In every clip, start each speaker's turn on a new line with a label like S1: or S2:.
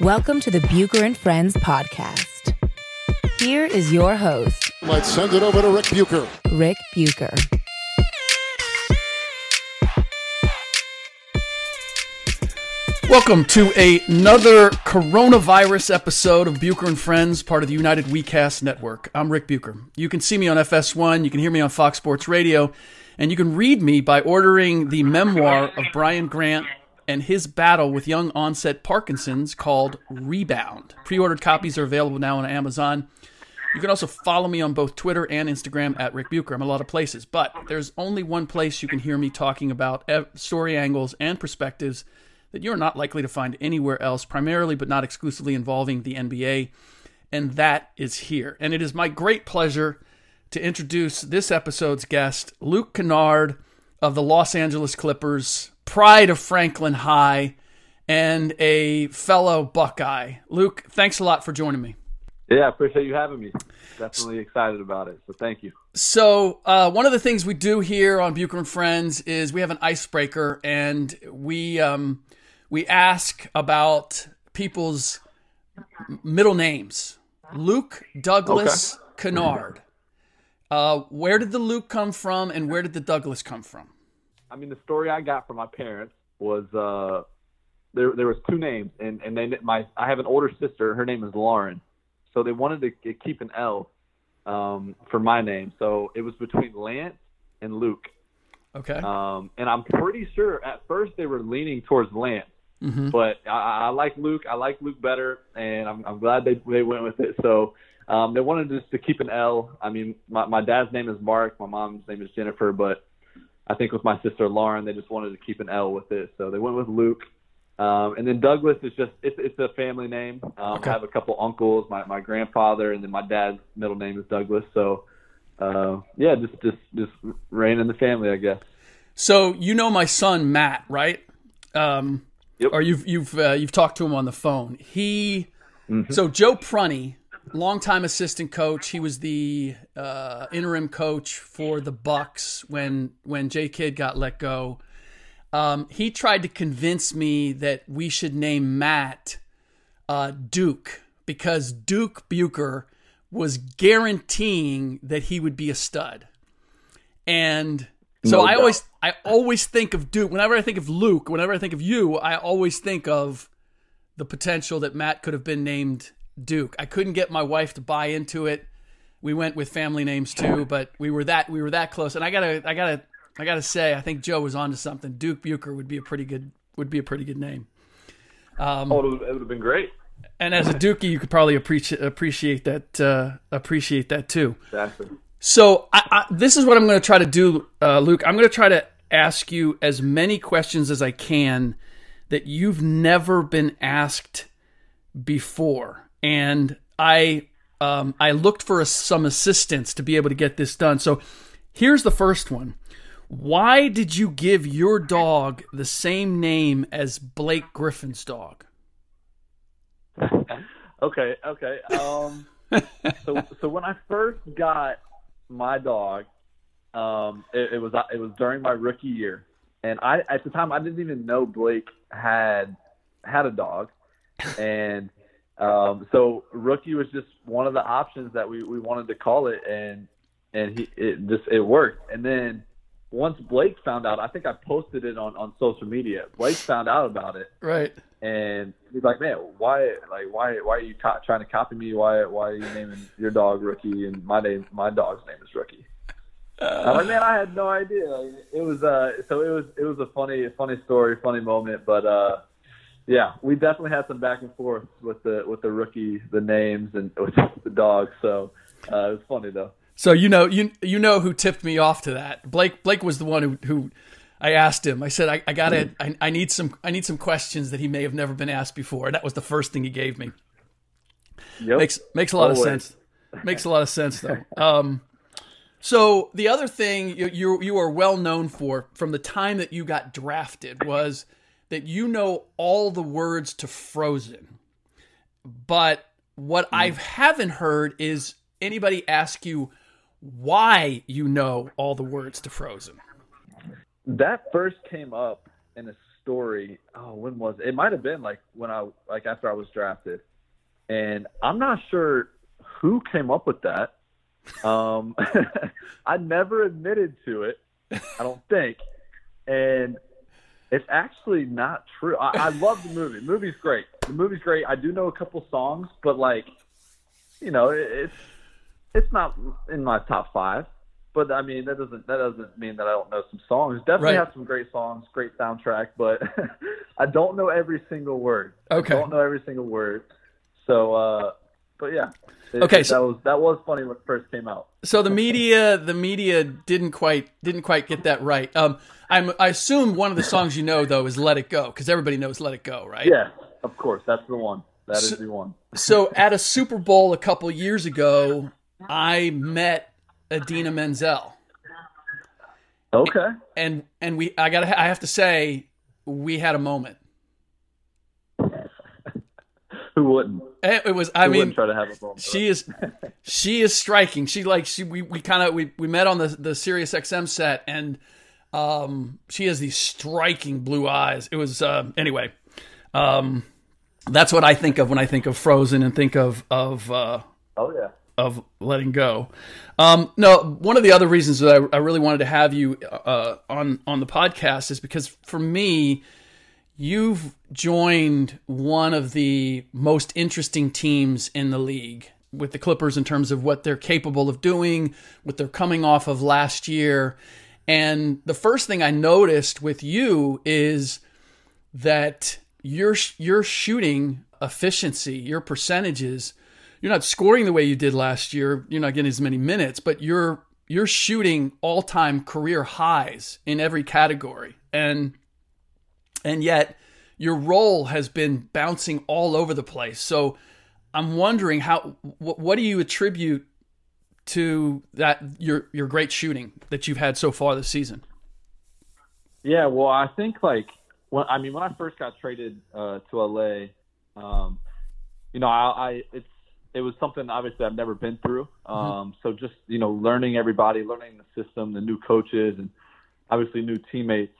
S1: Welcome to the Bucher and Friends podcast. Here is your host,
S2: Let's send it over to Rick Bucher.
S1: Rick Bucher.
S3: Welcome to another coronavirus episode of Bucher and Friends, part of the United WeCast network. I'm Rick Bucher. You can see me on FS1, you can hear me on Fox Sports Radio, and you can read me by ordering the memoir of Brian Grant and his battle with young onset Parkinson's called Rebound. Pre ordered copies are available now on Amazon. You can also follow me on both Twitter and Instagram at Rick Bucher. I'm a lot of places, but there's only one place you can hear me talking about story angles and perspectives that you're not likely to find anywhere else, primarily but not exclusively involving the NBA, and that is here. And it is my great pleasure to introduce this episode's guest, Luke Kennard of the Los Angeles Clippers, pride of Franklin High, and a fellow Buckeye. Luke, thanks a lot for joining me.
S4: Yeah, I appreciate you having me. Definitely excited about it. So thank you.
S3: So uh, one of the things we do here on Bucher and Friends is we have an icebreaker, and we um, we ask about people's middle names. Luke Douglas Kennard. Uh, where did the Luke come from, and where did the Douglas come from?
S4: I mean, the story I got from my parents was uh, there. There was two names, and and they my I have an older sister. Her name is Lauren, so they wanted to keep an L um, for my name. So it was between Lance and Luke.
S3: Okay.
S4: Um, and I'm pretty sure at first they were leaning towards Lance, but I, I like Luke. I like Luke better, and I'm, I'm glad they they went with it. So um, they wanted just to keep an L. I mean, my my dad's name is Mark. My mom's name is Jennifer, but I think with my sister Lauren, they just wanted to keep an L with it, so they went with Luke. Um, and then Douglas is just it's it's a family name. Um,
S3: Okay.
S4: I have a couple uncles, my my grandfather, and then my dad's middle name is Douglas. So uh, yeah, just just just reign in the family, I guess.
S3: So you know my son Matt, right? Um,
S4: Yep.
S3: Or you've you've uh, you've talked to him on the phone. He so Joe Prunty, longtime assistant coach. He was the uh, interim coach for the Bucks when when J Kidd got let go. Um, he tried to convince me that we should name Matt uh, Duke because Duke Bucher was guaranteeing that he would be a stud. And so
S4: No
S3: I always I always think of Duke. Whenever I think of Luke, whenever I think of you, I always think of the potential that Matt could have been named Duke. I couldn't get my wife to buy into it. We went with family names too, but we were that we were that close. And I gotta I gotta I gotta say, I think Joe was onto something. Duke Bucher would be a pretty good would be a pretty good name.
S4: Oh, it would, it would have been great.
S3: And as a Dookie, you could probably appreciate appreciate that uh, appreciate that too.
S4: Exactly.
S3: So I, I, this is what I'm going to try to do, uh, Luke. I'm going to try to ask you as many questions as I can that you've never been asked before, and I um, I looked for a, some assistance to be able to get this done. So here's the first one. Why did you give your dog the same name as Blake Griffin's dog?
S4: Okay, okay. Um, so so when I first got my dog, um, it, it was it was during my rookie year, and I at the time I didn't even know Blake had had a dog, and um, so rookie was just one of the options that we, we wanted to call it, and and he it just it worked, and then once Blake found out, I think I posted it on, on social media. Blake found out about it,
S3: Right.
S4: and he's like, "Man, why? Like, why? Why are you co- trying to copy me? Why? Why are you naming your dog Rookie and my name? My dog's name is Rookie." I'm like, man, I had no idea. It was uh, so it was it was a funny funny story, funny moment, but uh, yeah, we definitely had some back and forth with the with the rookie, the names, and with the dog. So uh, it was funny though.
S3: So you know you you know who tipped me off to that. Blake Blake was the one who who I asked him. I said I, I gotta I, I need some I need some questions that he may have never been asked before. That was the first thing he gave me.
S4: Yep.
S3: Makes makes a lot of sense. Makes a lot of sense though. Um, so the other thing you, you you are well known for from the time that you got drafted was that you know all the words to Frozen. But what I haven't heard is anybody ask you why you know all the words to Frozen.
S4: that first came up in a story. Oh, when was it? It might have been like when I like after I was drafted, and I'm not sure who came up with that. Um, I never admitted to it. I don't think, and it's actually not true. I, I love the movie. The movie's great. The movie's great. I do know a couple songs, but like, you know, it, it's it's not in my top five. But I mean, that doesn't that doesn't mean that I don't know some songs. Definitely
S3: Right.
S4: have some great songs, great soundtrack, but I don't know every single word.
S3: Okay.
S4: I don't know every single word. So, uh, but yeah. It-
S3: Okay,
S4: that
S3: so-
S4: was that was funny when it first came out.
S3: So the media, the media didn't quite didn't quite get that right. Um, I'm, I assume one of the songs you know though is "Let It Go" because everybody knows "Let It Go," right?
S4: Yeah, of course, that's the one. That is the one.
S3: So at a Super Bowl a couple years ago, I met Idina Menzel,
S4: Okay.
S3: and and we I got to I have to say we had a moment.
S4: Who wouldn't?
S3: It, it was I mean
S4: try to have a moment?
S3: she is she is striking. She like she we, we kind of we, we met on the the Sirius XM set and um she has these striking blue eyes. It was uh, anyway. Um that's what I think of when I think of Frozen and think of of uh
S4: Oh yeah.
S3: of letting go. Um, no, one of the other reasons that I, I really wanted to have you uh, on on the podcast is because for me, you've joined one of the most interesting teams in the league with the Clippers in terms of what they're capable of doing, what they're coming off of last year. And the first thing I noticed with you is that your your shooting efficiency, your percentages, you're not scoring the way you did last year. You're not getting as many minutes, but you're you're shooting all-time career highs in every category. And and yet your role has been bouncing all over the place. So I'm wondering how what, what do you attribute to that your your great shooting that you've had so far this season?
S4: Yeah, well, I think like when I mean when I first got traded uh, to LA, um, you know, I, I it's it was something obviously I've never been through. Um, So just you know, learning everybody, learning the system, the new coaches, and obviously new teammates,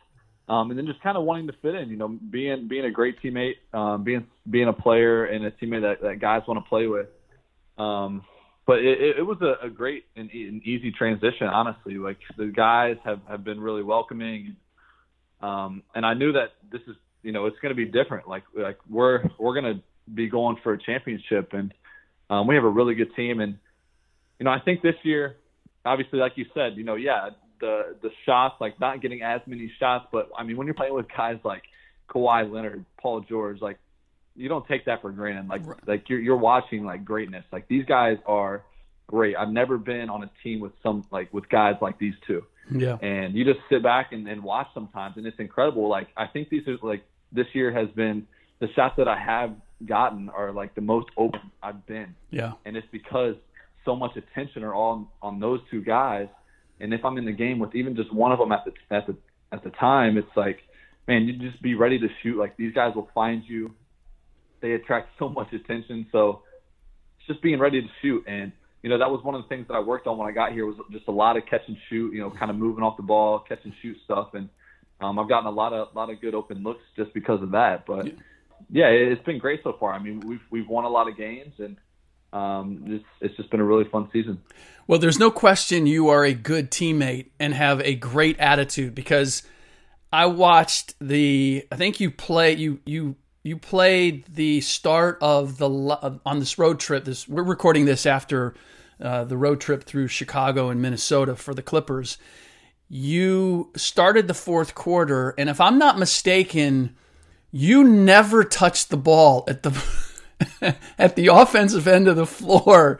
S4: um, and then just kind of wanting to fit in. You know, being being a great teammate, um, being being a player and a teammate that, that guys want to play with. Um, but it, it, was a, a great and e- an easy transition, honestly. Like the guys have, have been really welcoming. Um, and I knew that this is, you know, it's going to be different. Like, like we're, we're going to be going for a championship and, um, we have a really good team. And, you know, I think this year, obviously, like you said, you know, yeah, the, the shots, like not getting as many shots, but I mean, when you're playing with guys like Kawhi Leonard, Paul George, like you don't take that for granted. Like, like you're, you're watching like greatness. Like these guys are great. I've never been on a team with some, like with guys like these two
S3: Yeah.
S4: and you just sit back and, and watch sometimes and it's incredible like i think these are like this year has been the shots that i have gotten are like the most open i've been
S3: Yeah.
S4: and it's because so much attention are all on those two guys and if i'm in the game with even just one of them at the at the at the time it's like man you just be ready to shoot. Like these guys will find you. They attract so much attention. So it's just being ready to shoot. And you know that was one of the things that I worked on when I got here was just a lot of catch and shoot you know kind of moving off the ball catch and shoot stuff. And um, I've gotten a lot of lot of good open looks just because of that. But yeah, it's been great so far. I mean we've we've won a lot of games and um, it's, it's just been a really fun season.
S3: Well, there's no question you are a good teammate and have a great attitude because I watched the. I think you play you you you played the start of the on this road trip. This we're recording this after uh, the road trip through Chicago and Minnesota for the Clippers. You started the fourth quarter, and if I'm not mistaken, you never touched the ball at the at the offensive end of the floor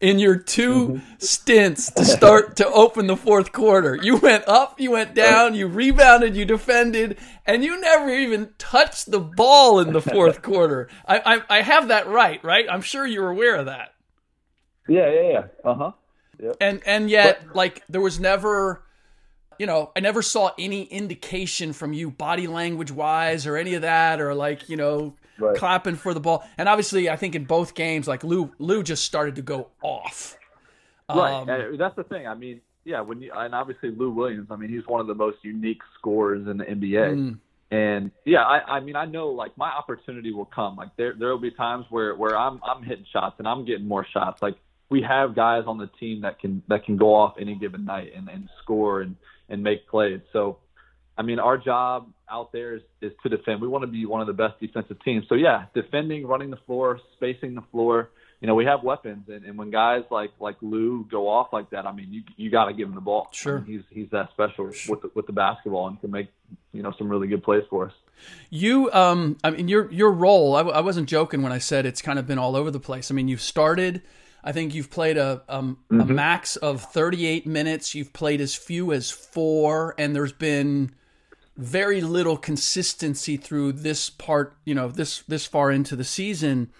S3: in your 2 mm-hmm. stints to start to open the fourth quarter. You went up, you went down, you rebounded, you defended, and you never even touched the ball in the fourth quarter. I, I, I have that right, right? I'm sure you're aware of that.
S4: Yeah, yeah, yeah. Uh huh.
S3: Yep. And and yet, but, like, there was never, you know, I never saw any indication from you, body language wise, or any of that, or like, you know, right. clapping for the ball. And obviously, I think in both games, like Lou, Lou just started to go off.
S4: Right. Um, that's the thing. I mean, yeah, when you, and obviously Lou Williams. I mean, he's one of the most unique scorers in the NBA. Mm. And yeah, I, I mean, I know like my opportunity will come. Like there, there will be times where where I'm I'm hitting shots and I'm getting more shots. Like we have guys on the team that can that can go off any given night and, and score and and make plays. So I mean, our job out there is, is to defend. We want to be one of the best defensive teams. So yeah, defending, running the floor, spacing the floor. You know, we have weapons, and, and when guys like like Lou go off like that, I mean, you you got to give him the ball.
S3: Sure,
S4: I mean, he's he's that special with the, with the basketball and can make you know some really good plays for us.
S3: You, um, I mean, your your role. I, I wasn't joking when I said it's kind of been all over the place. I mean, you started. I think you've played a um, mm-hmm. a max of 38 minutes. You've played as few as four, and there's been very little consistency through this part, you know, this this far into the season.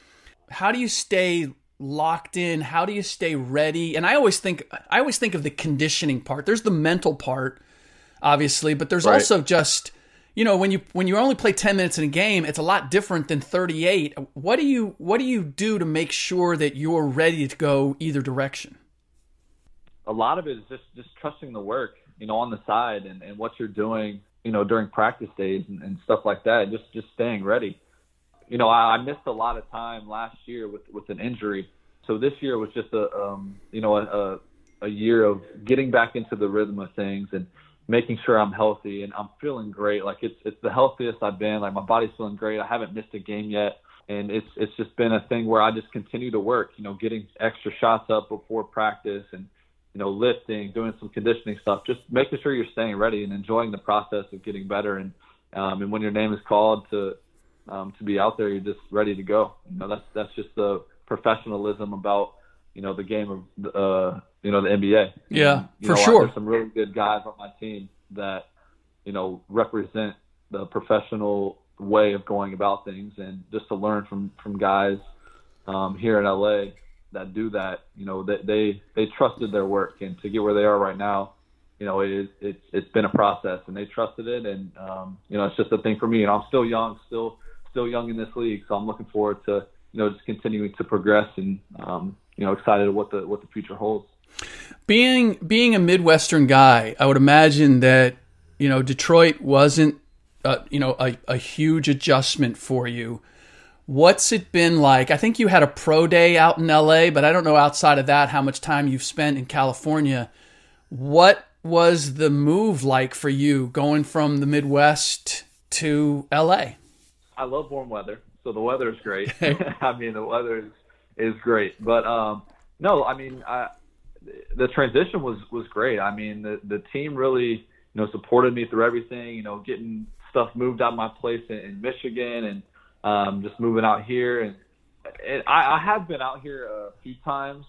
S3: How do you stay locked in? How do you stay ready? And I always think I always think of the conditioning part. There's the mental part, obviously, but there's right. also just you know when you when you only play 10 minutes in a game it's a lot different than 38 what do you what do you do to make sure that you're ready to go either direction
S4: a lot of it is just just trusting the work you know on the side and, and what you're doing you know, during practice days and, and stuff like that. Just just staying ready. You know, I, I missed a lot of time last year with with an injury, so this year was just a um, you know a, a year of getting back into the rhythm of things and making sure I'm healthy and I'm feeling great. Like it's it's the healthiest I've been. Like my body's feeling great. I haven't missed a game yet. And it's it's just been a thing where I just continue to work, you know, getting extra shots up before practice and you know, lifting, doing some conditioning stuff, just making sure you're staying ready and enjoying the process of getting better. And um, and when your name is called to um, to be out there, you're just ready to go. You know, that's that's just the professional,ism about you know the game of uh, you know the NBA.
S3: Yeah,
S4: and,
S3: for
S4: know,
S3: sure.
S4: There's some really good guys on my team that you know represent the professional way of going about things, and just to learn from from guys um, here in LA that do that, you know, that they they trusted their work, and to get where they are right now, you know, it, it's it's been a process, and they trusted it, and um, you know, it's just a thing for me. And I'm still young, still still young in this league, so I'm looking forward to you know just continuing to progress, and um, you know, excited what the what the future holds.
S3: Being being a Midwestern guy, I would imagine that you know Detroit wasn't uh, you know a, a huge adjustment for you. What's it been like? I think you had a pro day out in LA, but I don't know outside of that how much time you've spent in California. What was the move like for you going from the Midwest to LA?
S4: I love warm weather, so the weather is great. I mean, the weather is is great, but um, no, I mean, I, the transition was was great. I mean, the the team really you know supported me through everything. You know, getting stuff moved out of my place in, in Michigan and um, just moving out here. And, and I, I have been out here a few times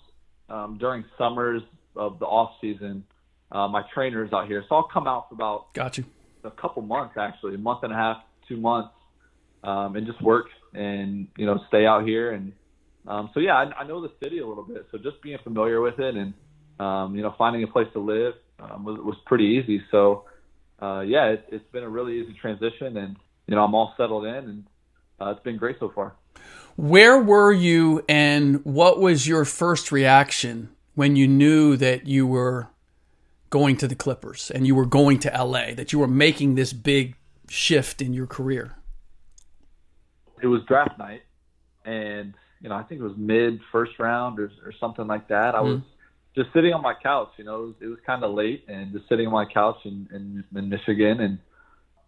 S4: um, during summers of the off season. Uh, my trainers out here, so I'll come out for about
S3: got you
S4: a couple months actually, a month and a half, two months, um, and just work and you know stay out here. And um, so yeah, I, I know the city a little bit, so just being familiar with it and um, you know finding a place to live um, was, was pretty easy. So uh, yeah, it, it's been a really easy transition, and you know I'm all settled in and uh, it's been great so far.
S3: Where were you, and what was your first reaction when you knew that you were going to the Clippers and you were going to LA, that you were making this big shift in your career?
S4: It was draft night, and you know, I think it was mid first round or, or something like that. I was just sitting on my couch. You know, it was, it was kind of late, and just sitting on my couch in, in in Michigan, and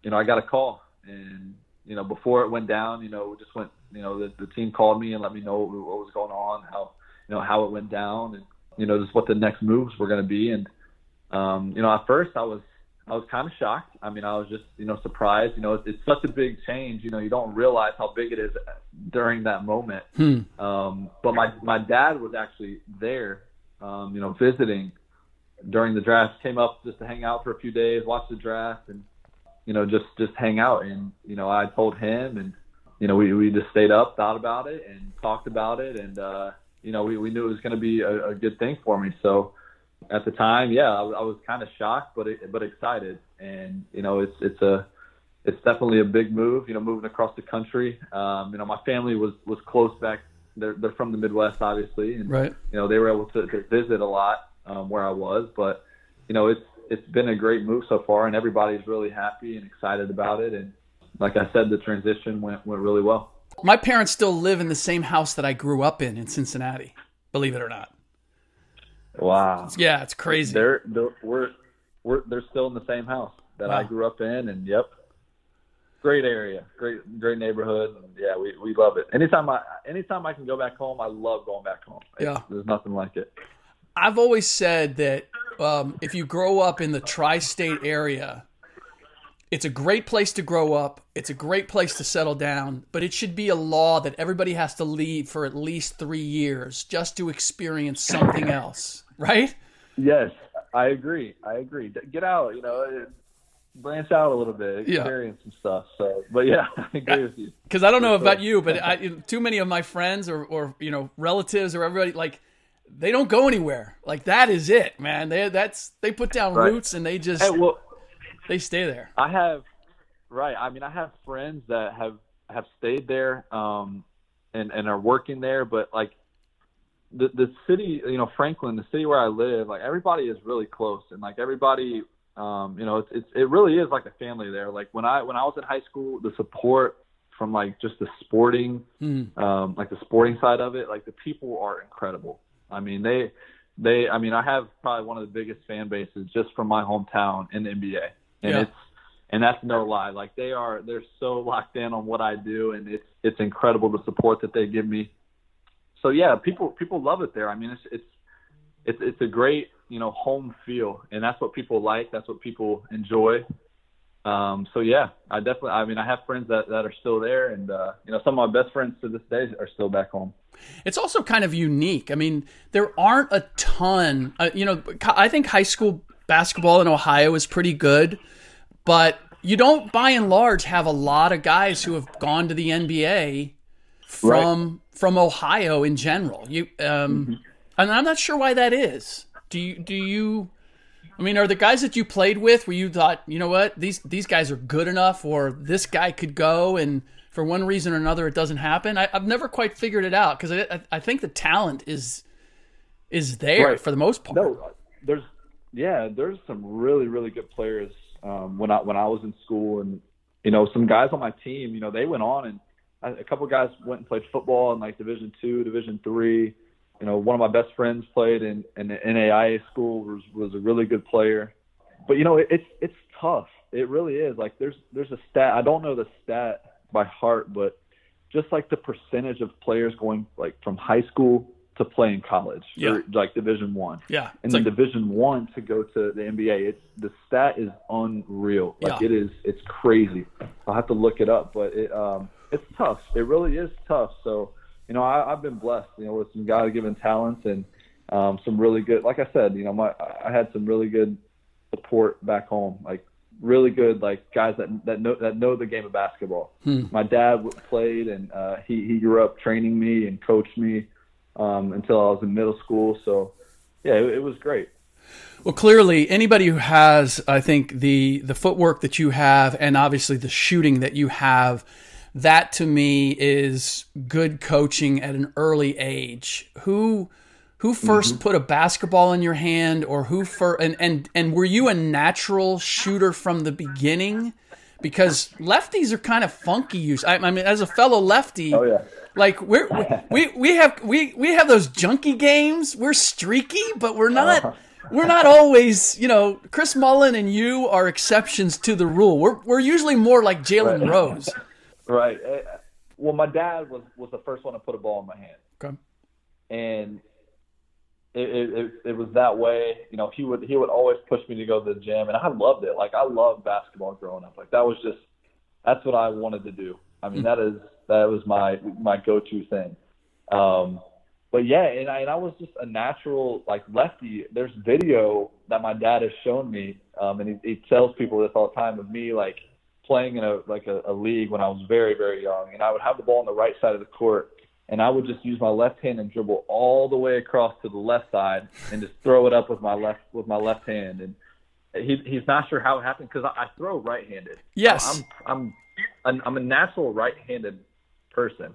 S4: you know, I got a call, and you know, before it went down, you know, we just went, you know, the, the team called me and let me know what, what was going on, how you know how it went down, and you know, just what the next moves were going to be, and um, you know, at first I was I was kind of shocked. I mean, I was just, you know, surprised. You know, it's, it's such a big change. You know, you don't realize how big it is during that moment.
S3: Hmm.
S4: Um, but my my dad was actually there, um, you know, visiting during the draft. Came up just to hang out for a few days, watch the draft, and you know, just just hang out. And you know, I told him, and you know, we we just stayed up, thought about it, and talked about it, and uh, you know, we we knew it was going to be a, a good thing for me. So at the time, yeah, I, I was kind of shocked, but it, but excited, and you know, it's it's a it's definitely a big move. You know, moving across the country. Um, you know, my family was was close back. They're they're from the Midwest, obviously, and
S3: Right.
S4: you know they were able to, to visit a lot um, where I was. But you know, it's it's been a great move so far, and everybody's really happy and excited about it. And like I said, the transition went went really well.
S3: My parents still live in the same house that I grew up in in Cincinnati. Believe it or not.
S4: Wow.
S3: Yeah, it's crazy.
S4: They're, they're we're we're they're still in the same house that I grew up in, and yep, great area, great great neighborhood. Yeah, we we love it. Anytime I anytime I can go back home, I love going back home. It's-
S3: Yeah.
S4: there's nothing like it.
S3: I've always said that um, if you grow up in the tri-state area, it's a great place to grow up. It's a great place to settle down, but it should be a law that everybody has to leave for at least three years just to experience something else, right?
S4: Yes, I agree. I agree. Get out, you know, branch out a little bit,
S3: Yeah.
S4: experience some stuff. So, but yeah, I agree with you.
S3: Because I don't know about you, but I, too many of my friends or, or you know relatives or everybody like they don't go anywhere. Like that is it, man. They that's they put down
S4: Right.
S3: roots and they just
S4: Hey, well,
S3: they stay there.
S4: I have right. I mean, I have friends that have have stayed there um, and and are working there, but like the the city, you know, Franklin, the city where I live, like everybody is really close, and like everybody, um, you know, it's, it's it really is like a family there. Like when I when I was in high school, the support from like just the sporting, um, like the sporting side of it, like the people are incredible. I mean, they they, I mean, I have probably one of the biggest fan bases just from my hometown in the NBA, and
S3: Yeah.
S4: it's and that's no lie. Like they are, they're so locked in on what I do, and it's it's incredible the support that they give me. So yeah, people people love it there. I mean, it's it's it's it's a great you know home feel, and that's what people like. That's what people enjoy. Um, so yeah, I definitely. I mean, I have friends that that are still there, and uh, you know, some of my best friends to this day are still back home.
S3: It's also kind of unique. I mean, there aren't a ton. Uh, you know, I think high school basketball in Ohio is pretty good, but you don't, by and large, have a lot of guys who have gone to the NBA from from Ohio in general. You, um, and I'm not sure why that is. Do you? Do you? I mean, are the guys that you played with where you thought, you know what, these these guys are good enough, or this guy could go, and for one reason or another, it doesn't happen? I, I've never quite figured it out because I, I, I think the talent is is there
S4: Right.
S3: for the most part.
S4: No, there's yeah, there's some really really good players um, when I when I was in school, and you know some guys on my team, you know they went on and a a couple guys went and played football in like Division two, Division three. You know, one of my best friends played in in the NAIA school was was a really good player, but you know it, it's it's tough. It really is. Like there's there's a stat. I don't know the stat by heart, but just like the percentage of players going like from high school to play in college
S3: Yeah.
S4: or like Division One
S3: Yeah,
S4: and then
S3: like
S4: Division One to go to the NBA. It's the stat is unreal. Like
S3: Yeah.
S4: it is, it's crazy. I'll have to look it up, but it um, it's tough. It really is tough. So you know, I, I've been blessed, you know, with some God-given talents and um, some really good. Like I said, you know, my I had some really good support back home, like really good, like guys that that know that know the game of basketball. My dad played, and uh, he he grew up training me and coached me um, until I was in middle school. So yeah, it, it was great.
S3: Well, clearly, anybody who has, I think, the the footwork that you have, and obviously the shooting that you have, that to me is good coaching at an early age. Who who 1st mm-hmm. put a basketball in your hand, or who first? And and and were you a natural shooter from the beginning? Because lefties are kind of funky. Use I, I mean, as a fellow lefty,
S4: Oh yeah.
S3: Like we're we we have we we have those junky games. We're streaky, but we're not uh-huh. we're not always. You know, Chris Mullin and you are exceptions to the rule. We're we're usually more like Jalen Rose.
S4: Right. Uh, Well, my dad was was the first one to put a ball in my hand,
S3: Okay.
S4: and it, it, it, it was that way. You know, he would he would always push me to go to the gym, and I loved it. Like I loved basketball growing up. Like that was just that's what I wanted to do. I mean, that is that was my my go to thing. Um, but yeah, and I and I was just a natural like lefty. There's video that my dad has shown me, um, and he, he tells people this all the time of me like playing in a like a, a league when I was very very young, and I would have the ball on the right side of the court, and I would just use my left hand and dribble all the way across to the left side and just throw it up with my left with my left hand. And he he's not sure how it happened because I, I throw right-handed.
S3: Yes.
S4: I'm I'm I'm a natural right-handed person,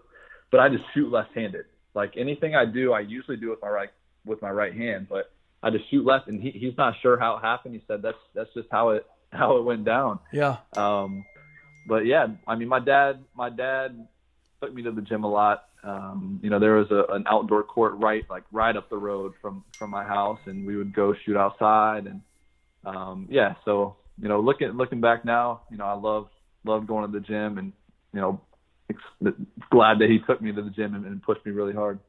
S4: but I just shoot left-handed. Like anything I do, I usually do with my right with my right hand, but I just shoot left. And he he's not sure how it happened. He said that's that's just how it how it went down.
S3: Yeah.
S4: Um, but yeah, I mean, my dad, my dad took me to the gym a lot. Um, you know, there was a, an outdoor court right, like right up the road from from my house, and we would go shoot outside. And um, yeah, so you know, looking looking back now, you know, I love love going to the gym, and you know, ex- glad that he took me to the gym and, and pushed me really hard.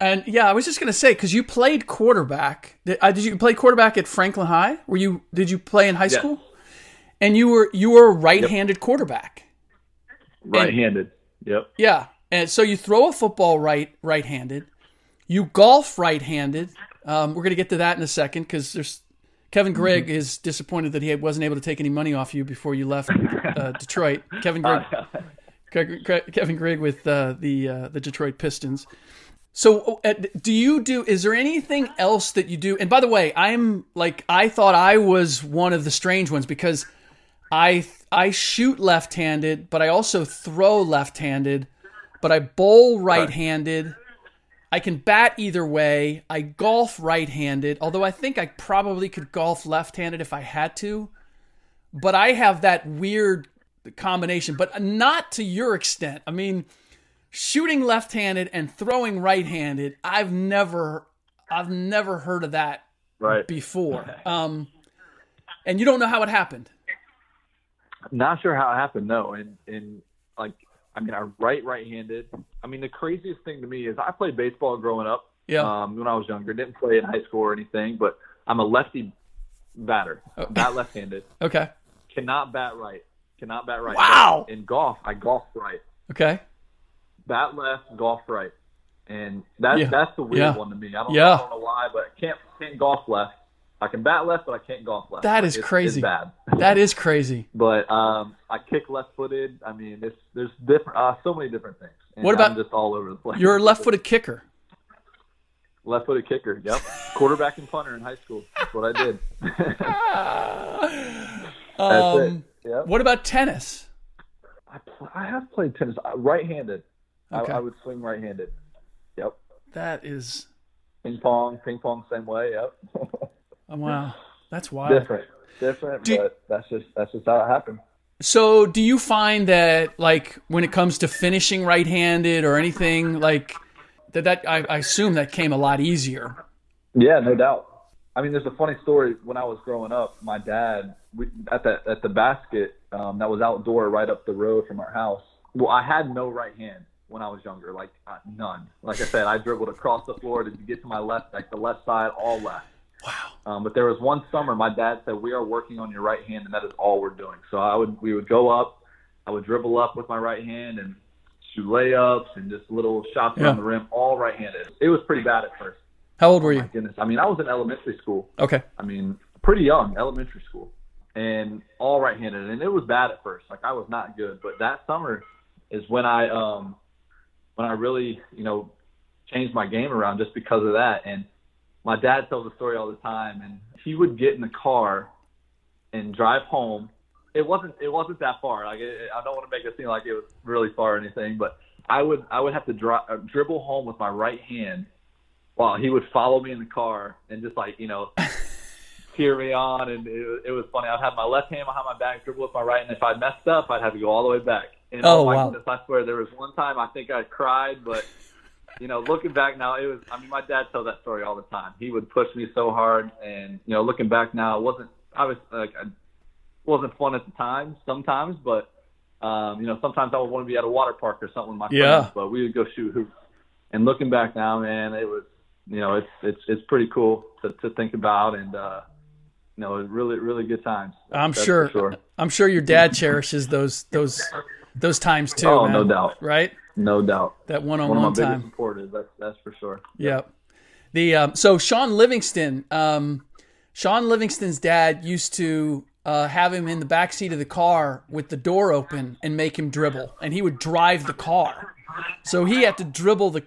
S3: And yeah, I was just gonna say because you played quarterback. Did, uh, did you play quarterback at Franklin High? Were you? Did you play in high
S4: Yeah.
S3: school? And you were you were a right-handed quarterback.
S4: Right-handed. Yep.
S3: Yeah, and so you throw a football right right-handed. You golf right-handed. Um, we're gonna get to that in a second because there's Kevin Grigg is disappointed that he wasn't able to take any money off you before you left uh, Detroit. Kevin Grigg, Greg- Greg- Kevin Grigg with uh, the uh, the Detroit Pistons. So, uh, do you do? Is there anything else that you do? And by the way, I'm like I thought I was one of the strange ones because I I shoot left-handed, but I also throw left-handed, but I bowl right-handed. I can bat either way. I golf right-handed, although I think I probably could golf left-handed if I had to. But I have that weird combination, but not to your extent. I mean, shooting left-handed and throwing right-handed, I've never I've never heard of that
S4: Right.
S3: before. Um and you don't know how it happened.
S4: Not sure how it happened, no. And and like I mean, I write right-handed. I mean, the craziest thing to me is I played baseball growing up.
S3: Yeah.
S4: Um, when I was younger, didn't play in high school or anything, but I'm a lefty batter,
S3: Oh.
S4: bat left-handed.
S3: Okay.
S4: Cannot bat right. Cannot bat right.
S3: Wow.
S4: In golf, I golf right.
S3: Okay.
S4: Bat left, golf right. And that's
S3: Yeah.
S4: that's the weird
S3: Yeah.
S4: one to me. I don't,
S3: Yeah.
S4: I don't know why, but I can't can't golf left. I can bat left, but I can't golf left.
S3: That is
S4: it's-
S3: crazy.
S4: It's bad.
S3: That is crazy.
S4: but um, I kick left-footed. I mean, it's there's different, uh, so many different things. And
S3: What about-
S4: I'm just all over the place?
S3: You're a left-footed kicker.
S4: left-footed kicker. Yep, quarterback and punter in high school. That's what I did. That's
S3: Um,
S4: it. Yep.
S3: What about tennis?
S4: I, pl- I have played tennis right-handed.
S3: Okay.
S4: I, I would swing right-handed. Yep.
S3: That is
S4: Ping pong, ping pong, same way. Yep.
S3: oh, wow. That's wild.
S4: different, different,
S3: Do-
S4: but that's just that's just how it happened.
S3: So, do you find that like when it comes to finishing right-handed or anything like that that I, I assume that came a lot easier.
S4: Yeah, no doubt. I mean, there's a funny story. When I was growing up, my dad we, at the at the basket um, that was outdoor right up the road from our house. Well, I had no right hand when I was younger, like uh, none. Like I said, I dribbled across the floor to get to my left, like the left side, all left.
S3: Wow.
S4: Um, but there was one summer, my dad said, "We are working on your right hand, and that is all we're doing." So I would we would go up, I would dribble up with my right hand and shoot layups and just little shots
S3: Yeah.
S4: around the rim, all right-handed. It was pretty bad at first.
S3: How old were
S4: My
S3: you?
S4: goodness, I mean, I was in elementary school.
S3: Okay.
S4: I mean, pretty young, elementary school, and all right-handed, and it was bad at first. Like I was not good, but that summer is when I um when I really you know changed my game around just because of that. And my dad tells the story all the time, and he would get in the car and drive home. It wasn't it wasn't that far. Like it, I don't want to make it seem like it was really far or anything, but I would I would have to dri- uh, dribble home with my right hand while he would follow me in the car and just like you know cheer me on, and it, it was funny. I'd have my left hand behind my back, dribble with my right, and if I messed up, I'd have to go all the way back. And
S3: Oh,
S4: oh my
S3: wow.
S4: goodness, I swear there was one time I think I cried, but you know, looking back now, it was. I mean, my dad tells that story all the time. He would push me so hard, and you know, looking back now, it wasn't. I was like, I wasn't fun at the time sometimes, but um, you know, sometimes I would want to be at a water park or something with my
S3: Yeah.
S4: friends, but we would go shoot hoops. And looking back now, man, it was, you know, it's it's it's pretty cool to, to think about, and uh, you know, really really good times.
S3: I'm sure,
S4: sure.
S3: I'm sure your dad cherishes those those those times too.
S4: Oh,
S3: man.
S4: no doubt.
S3: Right?
S4: No doubt.
S3: That
S4: One
S3: one-on-one
S4: biggest
S3: time.
S4: supporters. That's that's for sure.
S3: Yep. The um, so Shaun Livingston, um, Shaun Livingston's dad used to uh, have him in the back seat of the car with the door open and make him dribble, and he would drive the car. So he had to dribble the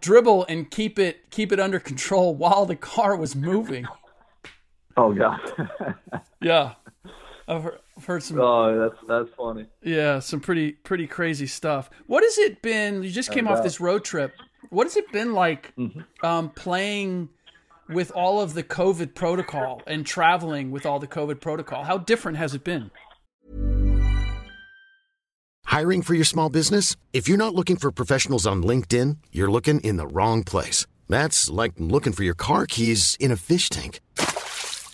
S3: dribble and keep it keep it under control while the car was moving.
S4: Oh god.
S3: Yeah, I've heard, I've heard some
S4: oh, that's that's funny.
S3: yeah some pretty pretty crazy stuff. What has it been? You just came off this road trip. What has it been like um, playing with all of the COVID protocol and traveling with all the COVID protocol? How different has it been?
S5: Hiring for your small business? If you're not looking for professionals on LinkedIn, you're looking in the wrong place. That's like looking for your car keys in a fish tank.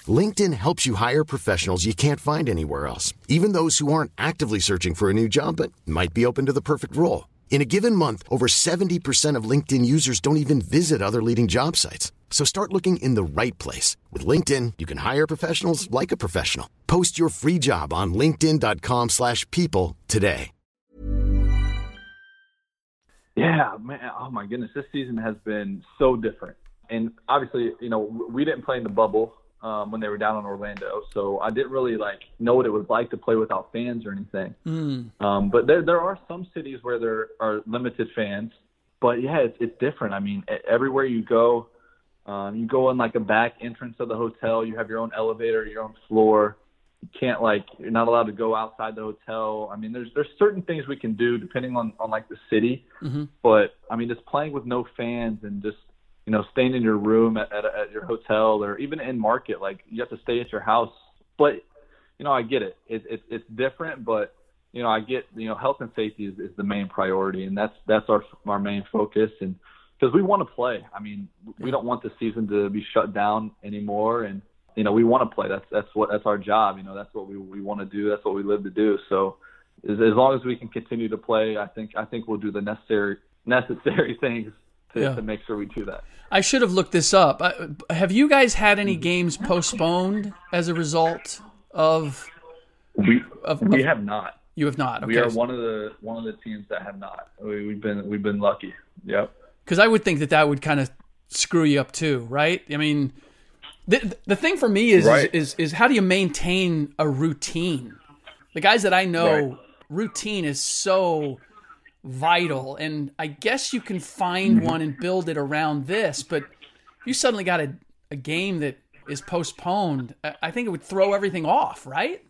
S5: LinkedIn helps you hire professionals you can't find anywhere else, even those who aren't actively searching for a new job but might be open to the perfect role. In a given month, over 70% of LinkedIn users don't even visit other leading job sites. So start looking in the right place. With LinkedIn, you can hire professionals like a professional. Post your free job on linkedin.com/people slash people today.
S4: Yeah, man. Oh my goodness, this season has been so different. And obviously, you know, we didn't play in the bubble um, when they were down in Orlando, so I didn't really like know what it was like to play without fans or anything. Um, but there there are some cities where there are limited fans. But yeah, it's it's different. I mean, everywhere you go, um, you go in like a back entrance of the hotel. You have your own elevator, your own floor. You can't like you're not allowed to go outside the hotel. I mean, there's there's certain things we can do depending on on like the city. But I mean, just playing with no fans and just you know staying in your room at, at, at your hotel or even in market, like you have to stay at your house. But you know, I get it. It, it it's different, but you know, I get you know health and safety is, is the main priority, and that's that's our our main focus, and because we want to play. I mean, we don't want the season to be shut down anymore, and you know, we want to play. That's that's what that's our job. You know, that's what we we want to do. That's what we live to do. So, as, as long as we can continue to play, I think I think we'll do the necessary necessary things to,
S3: Yeah.
S4: to make sure we do that.
S3: I should have looked this up. Have you guys had any hmm. games postponed as a result of?
S4: We
S3: Of-
S4: we
S3: of-
S4: have not.
S3: You have not. Okay.
S4: We are one of the one of the teams that have not. We, we've been we've been lucky. Yep.
S3: because I would think that that would kind of screw you up too, right? I mean, the the thing for me is
S4: Right.
S3: is, is is how do you maintain a routine? The guys that I know,
S4: Right.
S3: routine is so vital, and I guess you can find
S4: Mm-hmm.
S3: one and build it around this. But you suddenly got a a game that is postponed, I I think it would throw everything off, right?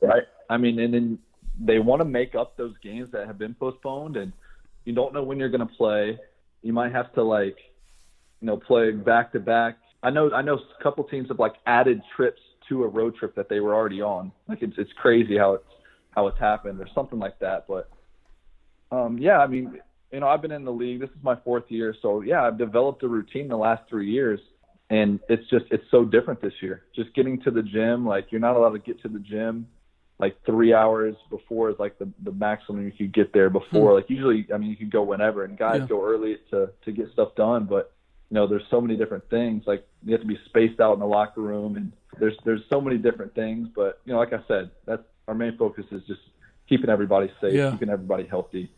S4: Right. I mean, and then they want to make up those games that have been postponed, and you don't know when you're going to play. You might have to like, you know, play back to back. I know, I know, a couple teams have like added trips to a road trip that they were already on. Like it's it's crazy how it's how it's happened or something like that. But um, yeah, I mean, you know, I've been in the league. This is my fourth year, so yeah, I've developed a routine the last three years, and it's just it's so different this year. Just getting to the gym, like you're not allowed to get to the gym like three hours before is like the the maximum you could get there before. Like usually, I mean, you can go whenever, and guys
S3: Yeah.
S4: go early to to get stuff done. But you know, there's so many different things. Like you have to be spaced out in the locker room, and there's there's so many different things. But you know, like I said, that's our main focus is just keeping everybody safe,
S3: Yeah.
S4: keeping everybody healthy,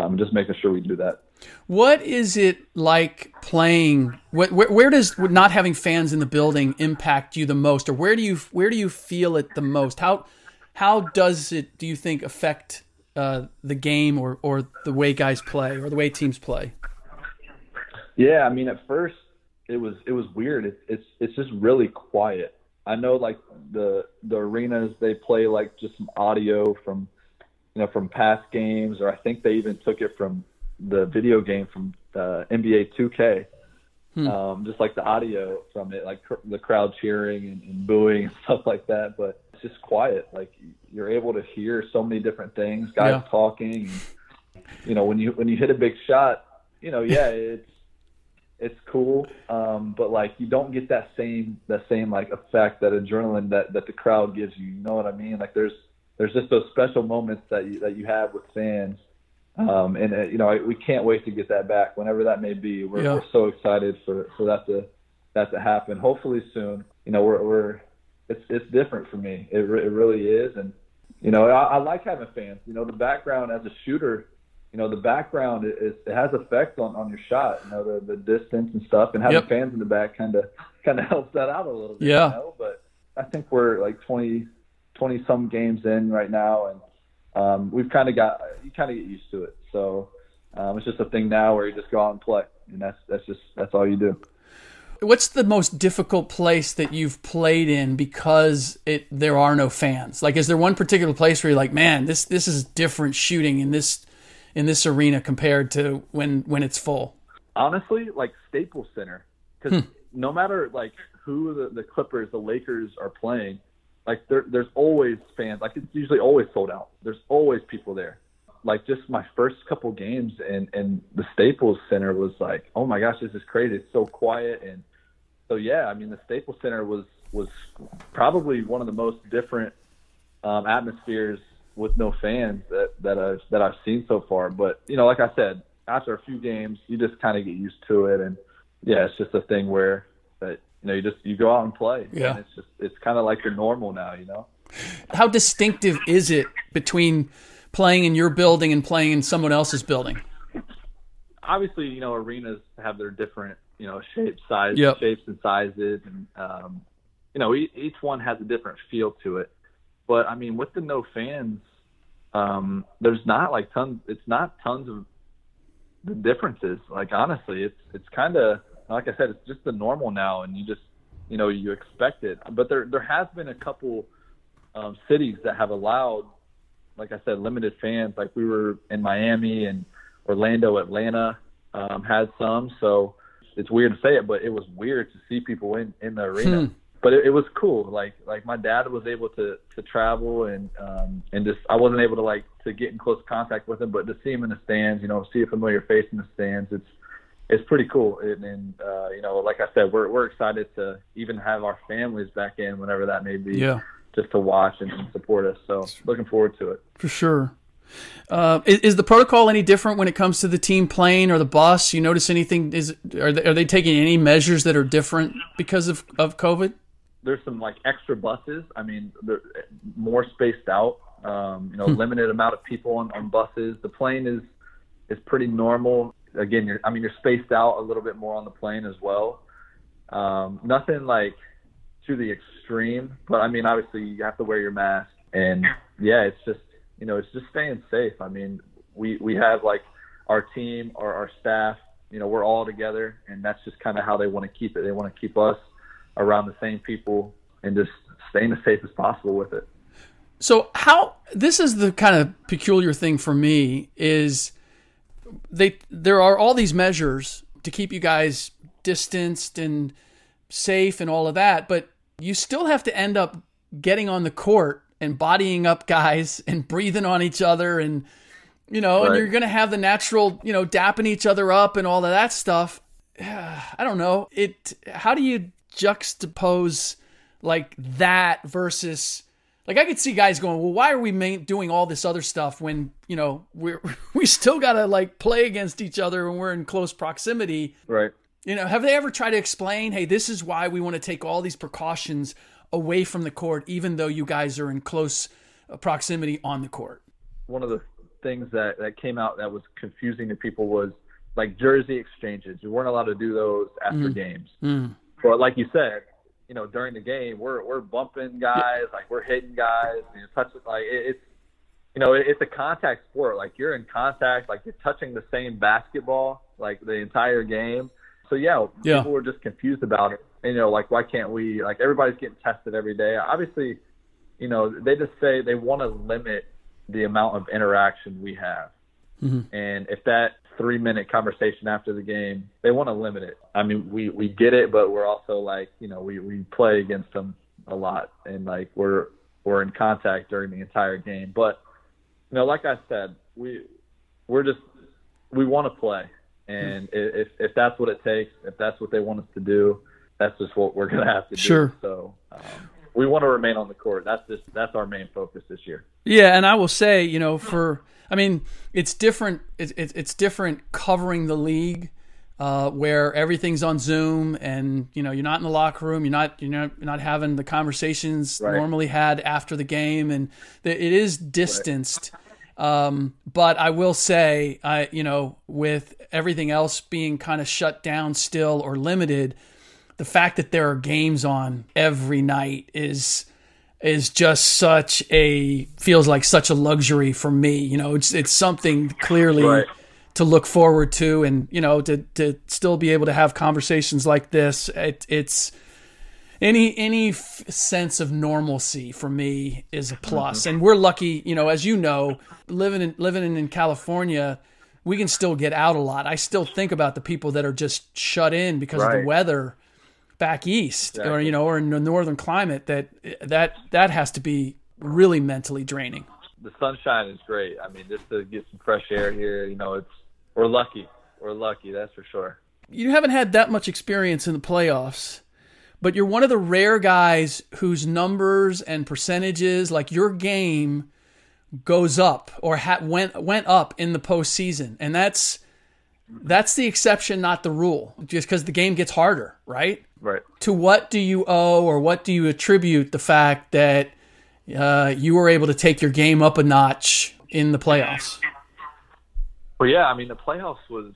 S4: um, just making sure we do that.
S3: What is it like playing? Where, where, where does not having fans in the building impact you the most, or where do you where do you feel it the most? How how does it do you think affect uh, the game or or the way guys play or the way teams play?
S4: Yeah, I mean, at first it was it was weird. It's it's it's just really quiet. I know like the the arenas they play like just some audio from you know from past games, or I think they even took it from the video game from uh, NBA 2K. Um, just like the audio from it, like cr- the crowd cheering and, and booing and stuff like that. But it's just quiet. Like you're able to hear so many different things, guys
S3: Yeah.
S4: talking. You know, when you when you hit a big shot, you know, yeah, it's it's cool, um, but like you don't get that same that same like effect, that adrenaline that that the crowd gives you. You know what I mean? Like there's there's just those special moments that you that you have with fans. Um, and uh, you know, I, we can't wait to get that back, whenever that may be. We're,
S3: Yeah.
S4: we're so excited for, for that to that to happen. Hopefully soon. You know, we're, we're it's it's different for me. It, re- it really is, and you know, I, I like having fans. You know, the background as a shooter, you know, the background is it has effect on, on your shot. You know, the the distance and stuff, and having
S3: Yep.
S4: fans in the back kind of kind of helps that out a little bit.
S3: Yeah.
S4: You know? But I think we're like 20, 20 some games in right now, and um, we've kind of got you kind of get used to it. So um, it's just a thing now where you just go out and play, and that's that's just that's all you do.
S3: What's the most difficult place that you've played in because it there are no fans? Like, is there one particular place where you're like, man, this this is different shooting in this in this arena compared to when when it's full?
S4: honestly, like Staples Center, because no matter like who the, the Clippers, the Lakers are playing, like there, there's always fans. Like it's usually always sold out. There's always people there. Like just my first couple games and and the Staples Center was like, oh my gosh, this is crazy. It's so quiet and so yeah. I mean, the Staples Center was was probably one of the most different um, atmospheres with no fans that that I've that I've seen so far. But you know, like I said, after a few games, you just kind of get used to it, and yeah, it's just a thing where you know you just you go out and play.
S3: Yeah.
S4: and it's just it's kind of like your normal now, you know.
S3: How distinctive is it between playing in your building and playing in someone else's building?
S4: obviously, you know, arenas have their different, you know, shapes, size,
S3: Yep.
S4: shapes and sizes, and um, you know, each, each one has a different feel to it. But I mean, with the no fans, um, there's not like tons. It's not tons of the differences. Like honestly, it's it's kind of like I said, it's just the normal now, and you just you know you expect it. But there there has been a couple um, cities that have allowed, like I said, limited fans. Like we were in Miami and Orlando, Atlanta um, had some. So it's weird to say it, but it was weird to see people in in the arena. But it, it was cool. Like like my dad was able to to travel and um, and just I wasn't able to like to get in close contact with him, but to see him in the stands, you know, see a familiar face in the stands, it's it's pretty cool. And, and uh, you know, like I said, we're we're excited to even have our families back in whenever that may be,
S3: Yeah.
S4: just to watch and, support us. So looking forward to it.
S3: For sure. Uh, is, is the protocol any different when it comes to the team plane or the bus? You notice anything? Is are they, are they taking any measures that are different because of, of COVID?
S4: there's some like extra buses. I mean, they're more spaced out. Um, you know, limited amount of people on, on buses. The plane is is pretty normal. Again, you're I mean you're spaced out a little bit more on the plane as well. Um, nothing like to the extreme, but I mean obviously you have to wear your mask and yeah, it's just you know it's just staying safe. I mean we we have like our team or our staff. You know we're all together, and that's just kind of how they want to keep it. They want to keep us around the same people and just staying as safe as possible with it.
S3: So how this is the kind of peculiar thing for me is they there are all these measures to keep you guys distanced and safe and all of that, but you still have to end up getting on the court and bodying up guys and breathing on each other and you know, and you're going to have the natural, you know, dapping each other up and all of that stuff. I don't know. It how do you juxtapose like that versus like I could see guys going, "Well, why are we ma- doing all this other stuff when, you know, we're we still got to like play against each other when we're in close proximity?"
S4: Right.
S3: You know, have they ever tried to explain, "Hey, this is why we want to take all these precautions away from the court even though you guys are in close uh, proximity on the court?"
S4: One of the things that, that came out that was confusing to people was like jersey exchanges. You weren't allowed to do those after games. But like you said, you know, during the game, we're we're bumping guys, like we're hitting guys, you know, touching like it, it's you know, it, it's a contact sport. Like you're in contact, like you're touching the same basketball like the entire game. So yeah,
S3: Yeah.
S4: people were just confused about it. And, you know, like why can't we? Like everybody's getting tested every day. Obviously, you know, they just say they want to limit the amount of interaction we have. Mm-hmm. And if that three minute conversation after the game, they want to limit it. I mean, we, we get it, but we're also like, you know, we, we play against them a lot and like we're, we're in contact during the entire game. But you know, like I said, we we're just we want to play, and if if that's what it takes, if that's what they want us to do, that's just what we're gonna have to do.
S3: Sure.
S4: So um, we want to remain on the court. That's just that's our main focus this year.
S3: Yeah, and I will say, you know, for I mean, it's different. It's it's, it's different covering the league. Uh, where everything's on Zoom and you know you're not in the locker room, you're not you're not, you're not having the conversations
S4: Right.
S3: normally had after the game, and the, it is distanced. Um, but I will say, I you know, with everything else being kind of shut down still or limited, the fact that there are games on every night is is just such a feels like such a luxury for me. You know, it's it's something clearly
S4: Right.
S3: to look forward to, and you know, to to still be able to have conversations like this. It, it's any any f- sense of normalcy for me is a plus. plus, and we're lucky. You know, as you know, living in living in, in California. We can still get out a lot. I still think about the people that are just shut in because of the weather back east or you know or in the northern climate that that that has to be really mentally draining
S4: The sunshine is great. I mean, just to get some fresh air here, you know, it's we're lucky. We're lucky, that's for sure.
S3: you haven't had that much experience in the playoffs but you're one of the rare guys whose numbers and percentages like your game goes up or ha- went went up in the postseason and that's that's the exception not the rule just because the game gets harder right
S4: Right.
S3: to what do you owe or what do you attribute the fact that uh, you were able to take your game up a notch in the playoffs?
S4: Well, yeah, I mean, the playoffs was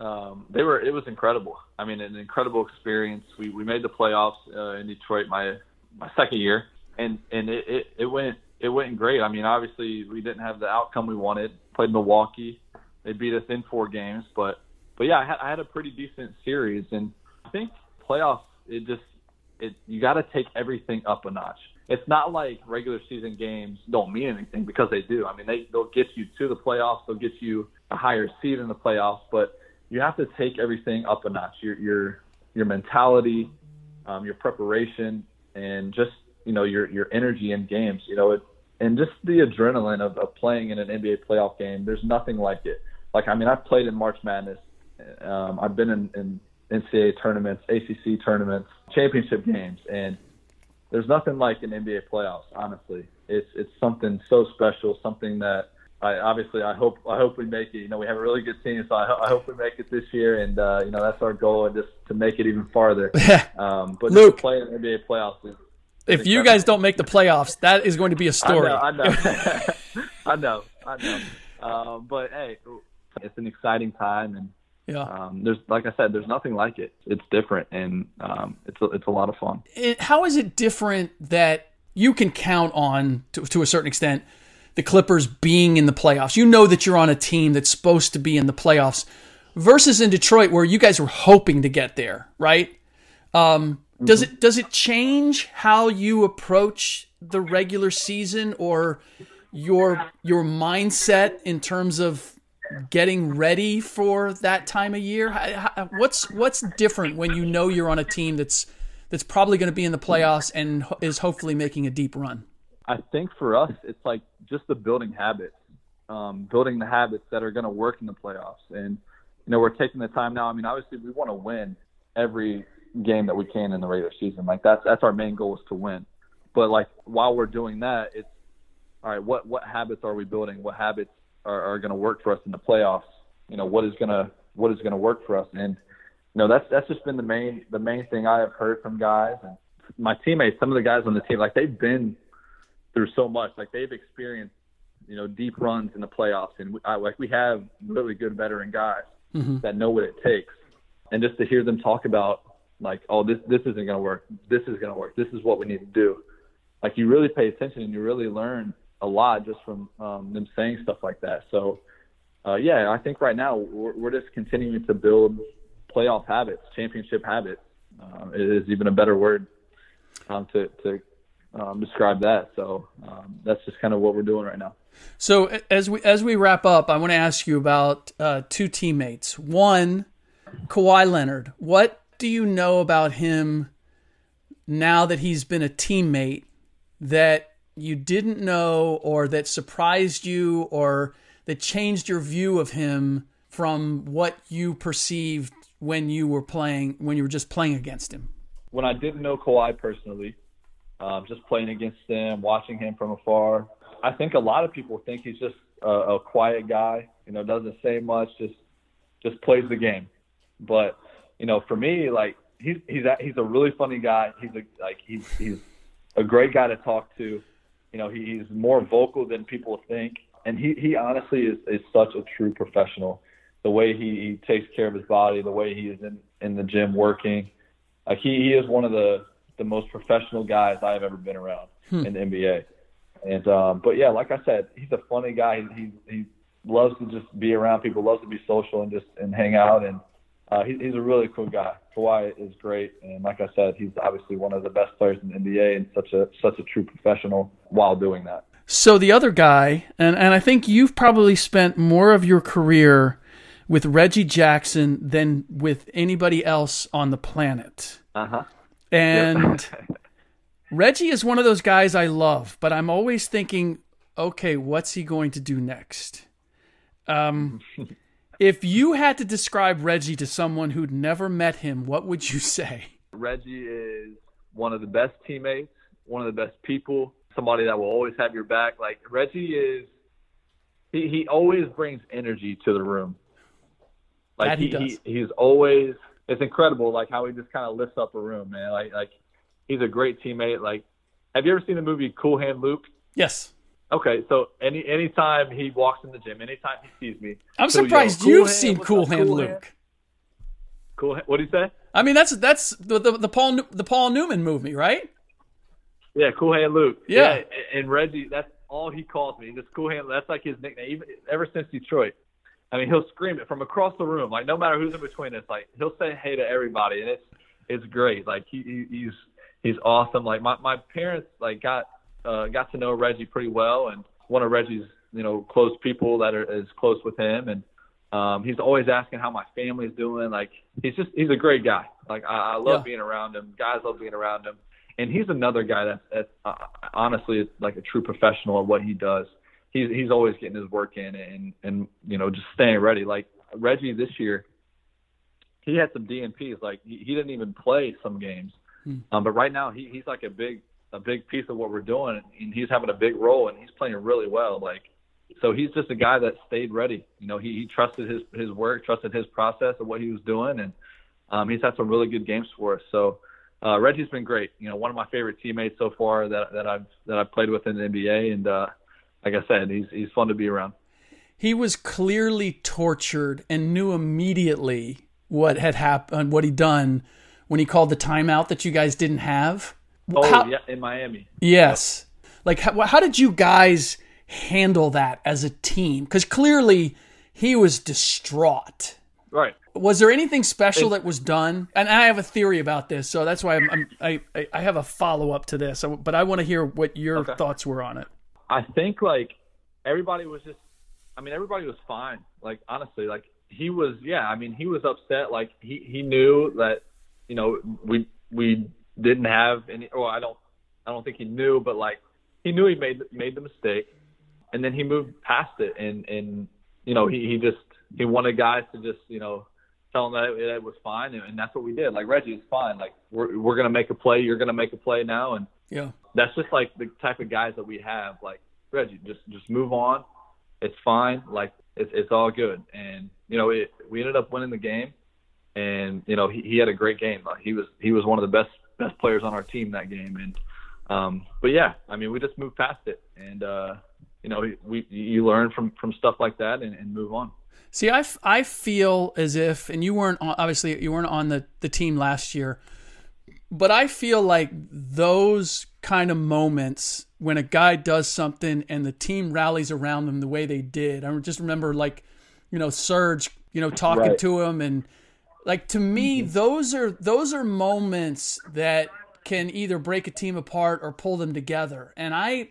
S4: um, they were it was incredible. I mean, an incredible experience. We we made the playoffs uh, in Detroit my my second year, and and it, it it went it went great. I mean, obviously we didn't have the outcome we wanted. Played Milwaukee, they beat us in four games, but but yeah, I had, I had a pretty decent series, and I think playoffs it just it you got to take everything up a notch. It's not like regular season games don't mean anything because they do. I mean, they they'll get you to the playoffs, they'll get you a higher seed in the playoffs, but you have to take everything up a notch. Your your your mentality, um, your preparation, and just you know your your energy in games. You know, it, and just the adrenaline of, of playing in an NBA playoff game. There's nothing like it. Like I mean, I've played in March Madness. Um, I've been in, in NCAA tournaments, ACC tournaments, championship games, and there's nothing like an NBA playoffs. Honestly, it's it's something so special, something that I obviously I hope I hope we make it. You know, we have a really good team, so I, ho- I hope we make it this year, and uh, you know that's our goal, and just to make it even farther. Um, but
S3: Luke.
S4: playing in NBA playoffs is
S3: If you guys don't make the playoffs, that is going to be a story.
S4: I know, I know, I know, I know. Um, but hey, it's an exciting time, and
S3: yeah.
S4: um, there's like I said, there's nothing like it. It's different, and um, it's a, it's a lot of fun.
S3: it, how is it different that you can count on to, to a certain extent the Clippers being in the playoffs? You know that you're on a team that's supposed to be in the playoffs versus in Detroit where you guys were hoping to get there, right? Um, does it does it change how you approach the regular season or your your mindset in terms of getting ready for that time of year? What's what's different when you know you're on a team that's that's probably going to be in the playoffs and is hopefully making a deep run?
S4: I think for us, it's like just the building habits, um, building the habits that are going to work in the playoffs. And, you know, we're taking the time now. I mean, obviously, we want to win every game that we can in the regular season. Like, that's, that's our main goal is to win. But, like, while we're doing that, it's, all right, what, what habits are we building? What habits are, are going to work for us in the playoffs? You know, what is going to, what is going to work for us? And, you know, that's, that's just been the main, the main thing I have heard from guys and my teammates, some of the guys on the team, like, they've been, through so much. Like they've experienced, you know, deep runs in the playoffs, and we, I, like we have really good veteran guys mm-hmm. that know what it takes. And just to hear them talk about like, oh, this this isn't going to work. This is going to work. This is what we need to do. Like you really pay attention and you really learn a lot just from um, them saying stuff like that. So, uh, yeah, I think right now we're, we're just continuing to build playoff habits, championship habits. Uh, it is even a better word um, to to um, describe that. So um, that's just kind of what we're doing right now.
S3: So as we as we wrap up, I want to ask you about uh, two teammates. One, Kawhi Leonard. What do you know about him now that he's been a teammate that you didn't know or that surprised you or that changed your view of him from what you perceived when you were playing when you were just playing against him?
S4: When I didn't know Kawhi personally, um, just playing against him, watching him from afar, I think a lot of people think he's just a, a quiet guy. You know, doesn't say much, just just plays the game. But you know, for me, like he's he's a, he's a really funny guy. He's a like he's he's a great guy to talk to. You know, he, he's more vocal than people think, and he he honestly is is such a true professional. The way he, he takes care of his body, the way he is in in the gym working, like he he is one of the the most professional guys I have ever been around hmm. in the NBA. And um, but yeah, like I said, he's a funny guy. He, he he loves to just be around people, loves to be social and just and hang out. And uh, he, he's a really cool guy. Kawhi is great, and like I said, he's obviously one of the best players in the NBA and such a such a true professional while doing that.
S3: So the other guy, and and I think you've probably spent more of your career with Reggie Jackson than with anybody else on the planet.
S4: Uh huh.
S3: And Reggie is one of those guys I love, but I'm always thinking, okay, what's he going to do next? Um, if you had to describe Reggie to someone who'd never met him, what would you say?
S4: Reggie is one of the best teammates, one of the best people, somebody that will always have your back. Like Reggie is, he, he always brings energy to the room. Like
S3: that he,
S4: he,
S3: does.
S4: he he's always it's incredible like how he just kind of lifts up a room, man. Like like he's a great teammate. Like have you ever seen the movie Cool Hand Luke?
S3: Yes.
S4: Okay, so any anytime he walks in the gym, anytime he sees me,
S3: I'm surprised
S4: cool
S3: you've seen Cool Hand
S4: cool
S3: Luke.
S4: Hand? Cool. Hand, what do you say?
S3: I mean, that's that's the, the the Paul the Paul Newman movie, right?
S4: Yeah, Cool Hand Luke.
S3: Yeah.
S4: and Reggie, that's all he calls me. Just Cool Hand. That's like his nickname. Even ever since Detroit. I mean, he'll scream it from across the room. Like no matter who's in between us, like he'll say hey to everybody, and it's it's great. Like he, he he's he's awesome. Like my my parents like got uh, got to know Reggie pretty well, and one of Reggie's you know close people that are is close with him, and um, he's always asking how my family's doing. Like he's just he's a great guy. Like I, I love
S3: Yeah.
S4: being around him. Guys love being around him, and he's another guy that's, that's uh, honestly like a true professional at what he does. He's he's always getting his work in and and you know just staying ready. Like Reggie this year, he had some DNPs. Like he, he didn't even play some games, um, but right now he, he's like a big a big piece of what we're doing, and he's having a big role, and he's playing really well. Like so, he's just a guy that stayed ready. You know, he, he trusted his his work, trusted his process of what he was doing, and um, he's had some really good games for us. So. Uh, Reggie's been great. You know, one of my favorite teammates so far that that I've that I've played with in the NBA, and uh, like I said, he's he's fun to be around.
S3: He was clearly tortured and knew immediately what had happened, what he'd done when he called the timeout that you guys didn't have.
S4: Oh
S3: How-
S4: yeah, in Miami.
S3: Yes. Like, how, how did you guys handle that as a team? Because clearly he was distraught.
S4: Right.
S3: Was there anything special that was done? And I have a theory about this, so that's why I'm, I'm, I I I have a follow up to this. But I want to hear what your
S4: Okay.
S3: thoughts were on it.
S4: I think like everybody was just I mean everybody was fine. Like honestly, like he was yeah, I mean he was upset like he he knew that you know we we didn't have any or I don't I don't think he knew but like he knew he made made the mistake and then he moved past it and and you know he he just he wanted guys to just you know tell him that it, it was fine and, and that's what we did. Like Reggie, it's fine. Like we're we're gonna make a play. You're gonna make a play now and
S3: Yeah.
S4: that's just like the type of guys that we have. Like Reggie, just just move on. It's fine. Like it's it's all good. And you know, it, we ended up winning the game. And you know, he, he had a great game. Like, he was he was one of the best best players on our team that game. And um, but yeah, I mean, we just moved past it. And uh, you know, we you learn from from stuff like that and, and move on.
S3: See, I, f- I feel as if, and you weren't on, obviously you weren't on the, the team last year, but I feel like those kind of moments when a guy does something and the team rallies around them the way they did. I just remember like, you know, Serge, you know, talking
S4: Right.
S3: to him and like to me, mm-hmm. those are those are moments that can either break a team apart or pull them together. And I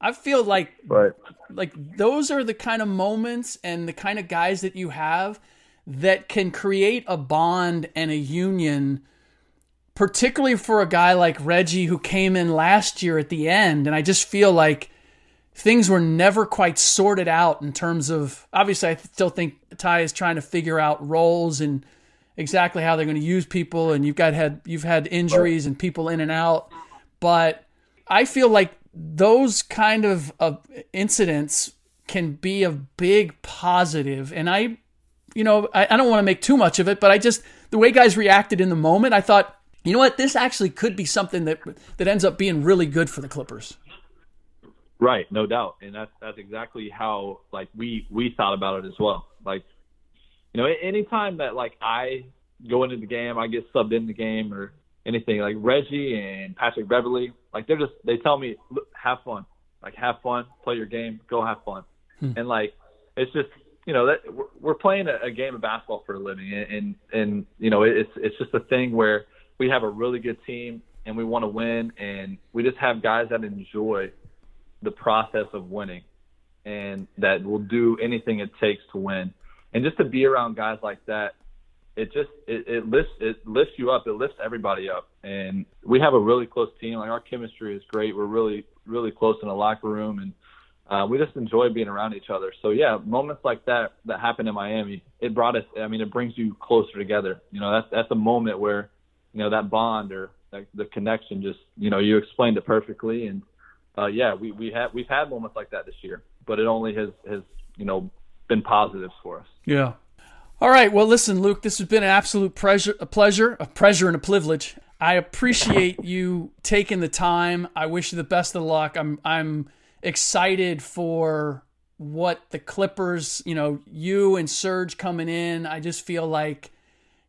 S3: I feel like
S4: Right.
S3: like those are the kind of moments and the kind of guys that you have that can create a bond and a union particularly for a guy like Reggie who came in last year at the end. And I just feel like things were never quite sorted out in terms of obviously, I still think Ty is trying to figure out roles and exactly how they're going to use people. And you've got had you've had injuries and people in and out, but I feel like those kind of, of incidents can be a big positive. And I, you know, I, I don't want to make too much of it, but I just the way guys reacted in the moment, I thought you know what? This actually could be something that that ends up being really good for the Clippers.
S4: Right, no doubt, and that's that's exactly how like we we thought about it as well. Like, you know, anytime that like I go into the game, I get subbed in the game or anything like Reggie and Patrick Beverley, like they're just they tell me have fun, like have fun, play your game, go have fun, hmm. and like it's just you know that we're playing a, a game of basketball for a living, and, and and you know it's it's just a thing where we have a really good team and we want to win, and we just have guys that enjoy the process of winning and that will do anything it takes to win. And just to be around guys like that, it just it, it lifts it lifts you up. It lifts everybody up. And we have a really close team. Like our chemistry is great. We're really really close in the locker room, and uh, we just enjoy being around each other. So yeah, moments like that that happened in Miami, it brought us. I mean, it brings you closer together. You know, that's that's a moment where you know that bond or that, the connection just you know you explained it perfectly and uh, yeah we we have we've had moments like that this year but it only has has you know been positives for us.
S3: Yeah. All right. Well listen luke this has been an absolute pleasure a pleasure a pleasure and a privilege. I appreciate you taking the time. I wish you the best of luck. I'm i'm excited for what the clippers you know you and serge coming in. I just feel like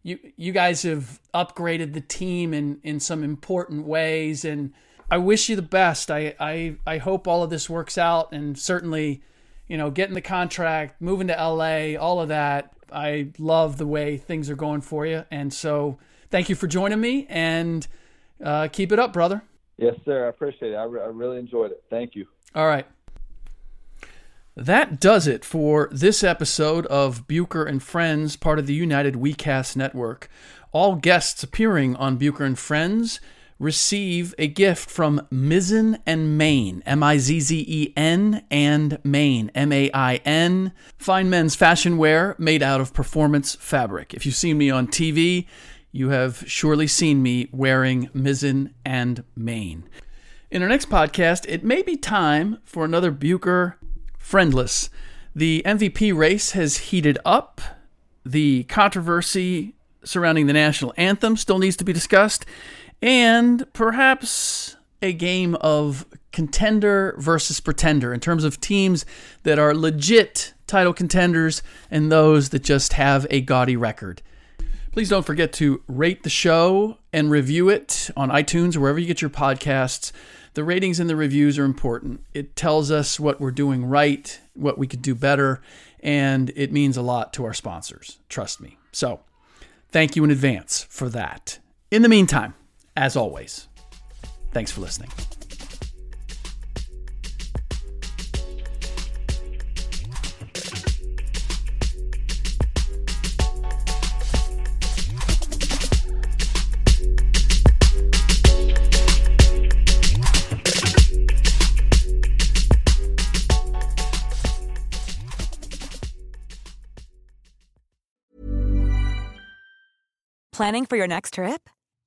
S3: you you guys have upgraded the team in in some important ways and I wish you the best. I I I hope all of this works out and certainly you know getting the contract, moving to LA, all of that. I love the way things are going for you and so thank you for joining me and uh, keep it up, brother.
S4: Yes, sir. I appreciate it. I, re- I really enjoyed it. Thank you.
S3: All right. That does it for this episode of Bucher and Friends, part of the United WeCast network. All guests appearing on Bucher and Friends receive a gift from Mizzen and Main, M I Z Z E N and Main, M A I N. Fine men's fashion wear made out of performance fabric. If you've seen me on TV, you have surely seen me wearing Mizzen and Main. In our next podcast, it may be time for another Bucher friendless. The MVP race has heated up. The controversy surrounding the national anthem still needs to be discussed. And perhaps a game of contender versus pretender in terms of teams that are legit title contenders and those that just have a gaudy record. Please don't forget to rate the show and review it on iTunes wherever you get your podcasts. The ratings and the reviews are important. It tells us what we're doing right, what we could do better, and it means a lot to our sponsors. Trust me. So, thank you in advance for that. In the meantime, as always, thanks for listening.
S6: Planning for your next trip?